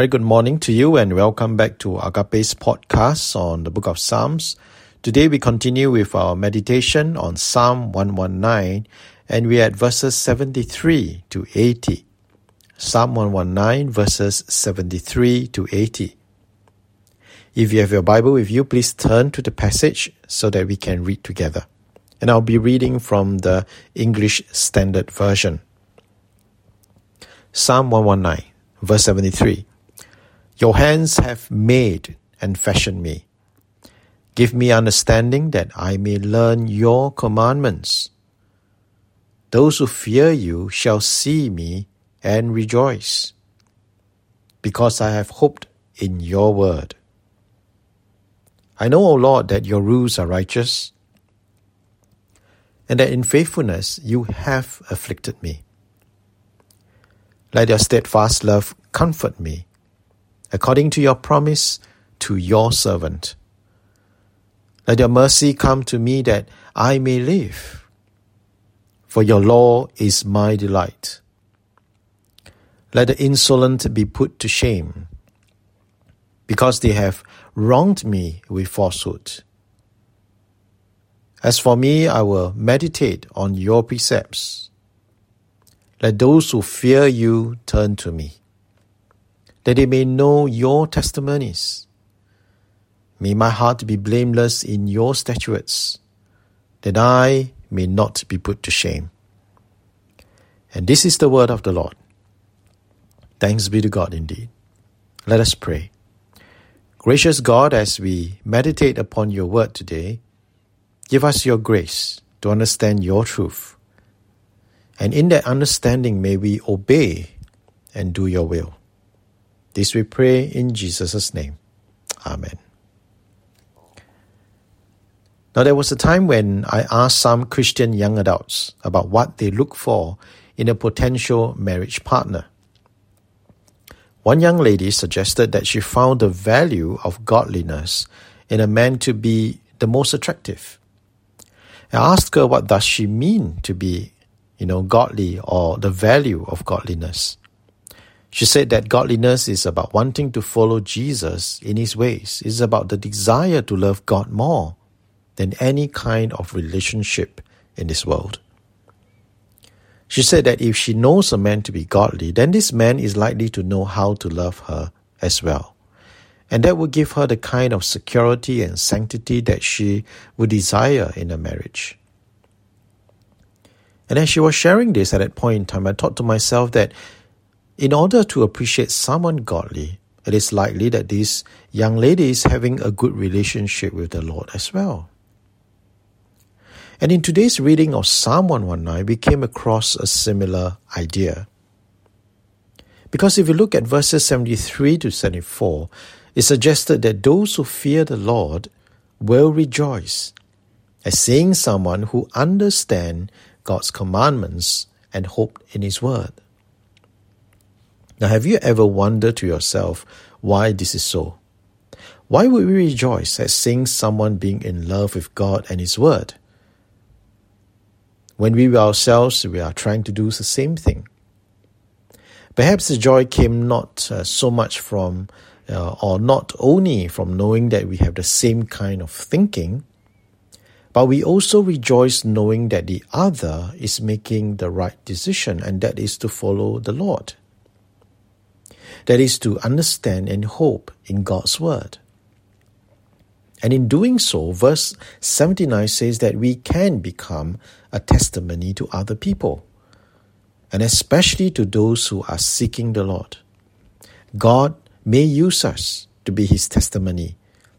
Very good morning to you and welcome back to Agape's podcast on the book of Psalms. Today we continue with our meditation on Psalm 119 and we are at verses 73 to 80. Psalm 119 verses 73 to 80. If you have your Bible with you, please turn to the passage so that we can read together. And I'll be reading from the English Standard Version. Psalm 119, verse 73. Your hands have made and fashioned me. Give me understanding that I may learn your commandments. Those who fear you shall see me and rejoice, because I have hoped in your word. I know, O Lord, that your rules are righteous, and that in faithfulness you have afflicted me. Let your steadfast love comfort me according to your promise to your servant. Let your mercy come to me that I may live, for your law is my delight. Let the insolent be put to shame, because they have wronged me with falsehood. As for me, I will meditate on your precepts. Let those who fear you turn to me that they may know your testimonies. May my heart be blameless in your statutes, that I may not be put to shame. And this is the word of the Lord. Thanks be to God indeed. Let us pray. Gracious God, as we meditate upon your word today, give us your grace to understand your truth. And in that understanding, may we obey and do your will. This we pray in Jesus' name. Amen. Now, there was a time when I asked some Christian young adults about what they look for in a potential marriage partner. One young lady suggested that she found the value of godliness in a man to be the most attractive. I asked her what does she mean to be, you know, godly or the value of godliness. She said that godliness is about wanting to follow Jesus in his ways. It's about the desire to love God more than any kind of relationship in this world. She said that if she knows a man to be godly, then this man is likely to know how to love her as well. And that will give her the kind of security and sanctity that she would desire in a marriage. And as she was sharing this at that point in time, I thought to myself that in order to appreciate someone godly, it is likely that this young lady is having a good relationship with the Lord as well. And in today's reading of Psalm 119, we came across a similar idea. Because if you look at verses 73 to 74, it suggested that those who fear the Lord will rejoice as seeing someone who understands God's commandments and hope in His word. Now, have you ever wondered to yourself why this is so? Why would we rejoice at seeing someone being in love with God and His Word? When we ourselves we are trying to do the same thing. Perhaps the joy came not uh, so much from, uh, or not only from knowing that we have the same kind of thinking, but we also rejoice knowing that the other is making the right decision, and that is to follow the Lord. That is to understand and hope in God's Word. And in doing so, verse 79 says that we can become a testimony to other people, and especially to those who are seeking the Lord. God may use us to be His testimony,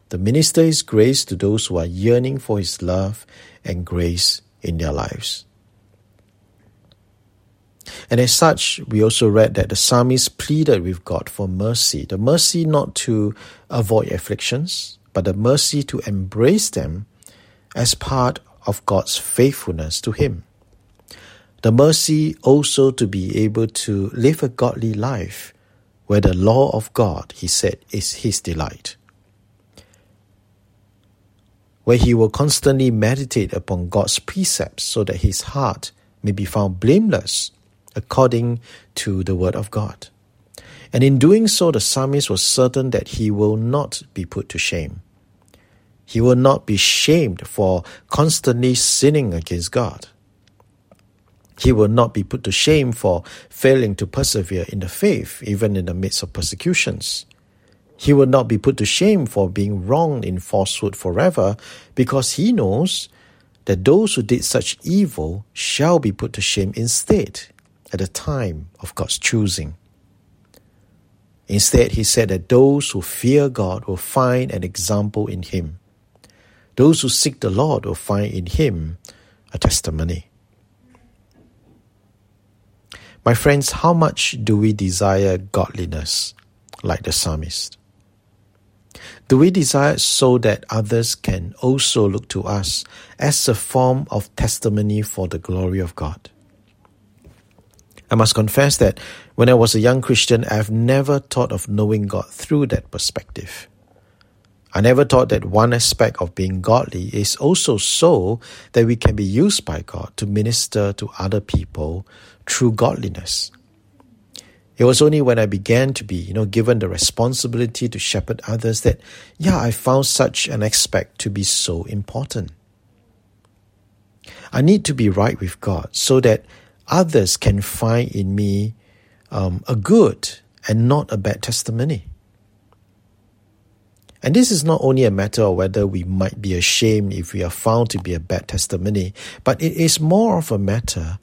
to minister His grace to those who are yearning for His love and grace in their lives. And as such, we also read that the psalmist pleaded with God for mercy the mercy not to avoid afflictions, but the mercy to embrace them as part of God's faithfulness to him. The mercy also to be able to live a godly life where the law of God, he said, is his delight. Where he will constantly meditate upon God's precepts so that his heart may be found blameless according to the Word of God. And in doing so, the psalmist was certain that he will not be put to shame. He will not be shamed for constantly sinning against God. He will not be put to shame for failing to persevere in the faith, even in the midst of persecutions. He will not be put to shame for being wronged in falsehood forever, because he knows that those who did such evil shall be put to shame instead at the time of God's choosing. Instead, he said that those who fear God will find an example in him. Those who seek the Lord will find in him a testimony. My friends, how much do we desire godliness like the psalmist? Do we desire so that others can also look to us as a form of testimony for the glory of God? I must confess that when I was a young Christian, I've never thought of knowing God through that perspective. I never thought that one aspect of being godly is also so that we can be used by God to minister to other people through godliness. It was only when I began to be, you know, given the responsibility to shepherd others that, yeah, I found such an aspect to be so important. I need to be right with God so that others can find in me um, a good and not a bad testimony. And this is not only a matter of whether we might be ashamed if we are found to be a bad testimony, but it is more of a matter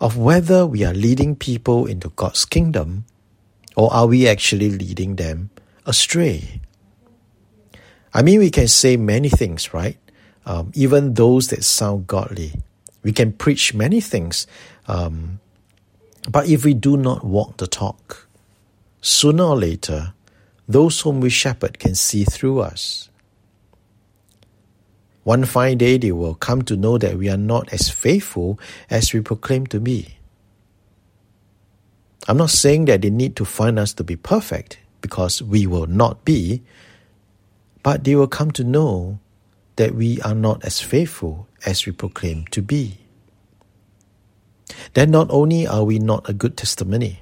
of whether we are leading people into God's kingdom or are we actually leading them astray. I mean, we can say many things, right? Um, even those that sound godly. We can preach many things. Um, but if we do not walk the talk, sooner or later, those whom we shepherd can see through us. One fine day they will come to know that we are not as faithful as we proclaim to be. I'm not saying that they need to find us to be perfect, because we will not be, but they will come to know that we are not as faithful as we proclaim to be. Then not only are we not a good testimony,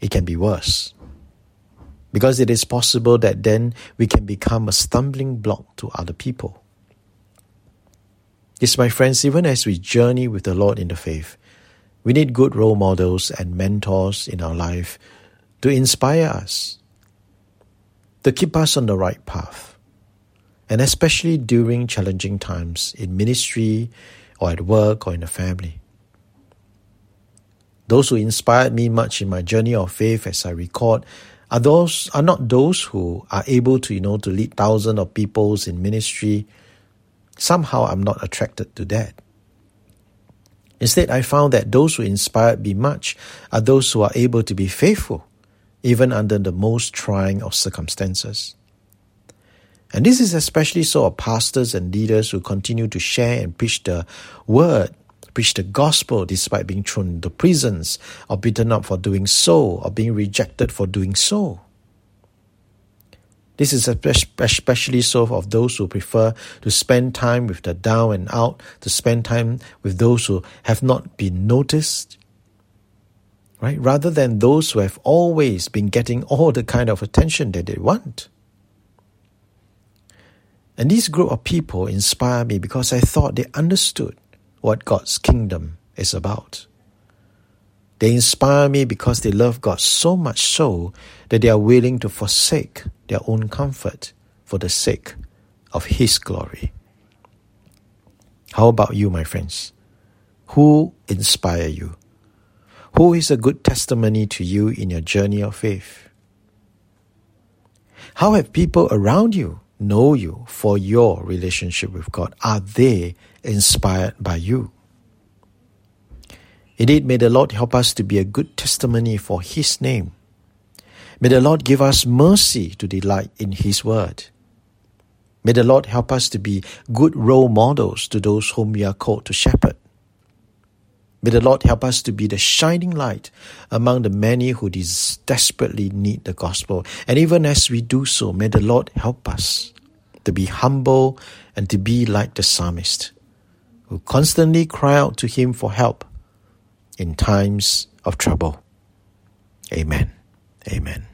it can be worse because it is possible that then we can become a stumbling block to other people. Yes, my friends, even as we journey with the Lord in the faith, we need good role models and mentors in our life to inspire us, to keep us on the right path, and especially during challenging times in ministry or at work or in the family. Those who inspired me much in my journey of faith as I record are those are not those who are able to you know to lead thousands of peoples in ministry. Somehow i'm not attracted to that. Instead i found that those who inspired me much are those who are able to be faithful even under the most trying of circumstances and this is especially so of pastors and leaders who continue to share and preach the word preach the gospel despite being thrown into prisons or beaten up for doing so or being rejected for doing so. This is especially so of those who prefer to spend time with the down and out, to spend time with those who have not been noticed, right? Rather than those who have always been getting all the kind of attention that they want. And this group of people inspire me because I thought they understood what God's kingdom is about. They inspire me because they love God so much so that they are willing to forsake their own comfort for the sake of His glory. How about you, my friends? Who inspire you? Who is a good testimony to you in your journey of faith? How have people around you know you for your relationship with God? Are they inspired by you? Indeed, may the Lord help us to be a good testimony for His name. May the Lord give us mercy to delight in His word. May the Lord help us to be good role models to those whom we are called to shepherd. May the Lord help us to be the shining light among the many who desperately need the gospel. And even as we do so, may the Lord help us to be humble and to be like the psalmist, who constantly cry out to Him for help in times of trouble. Amen. Amen.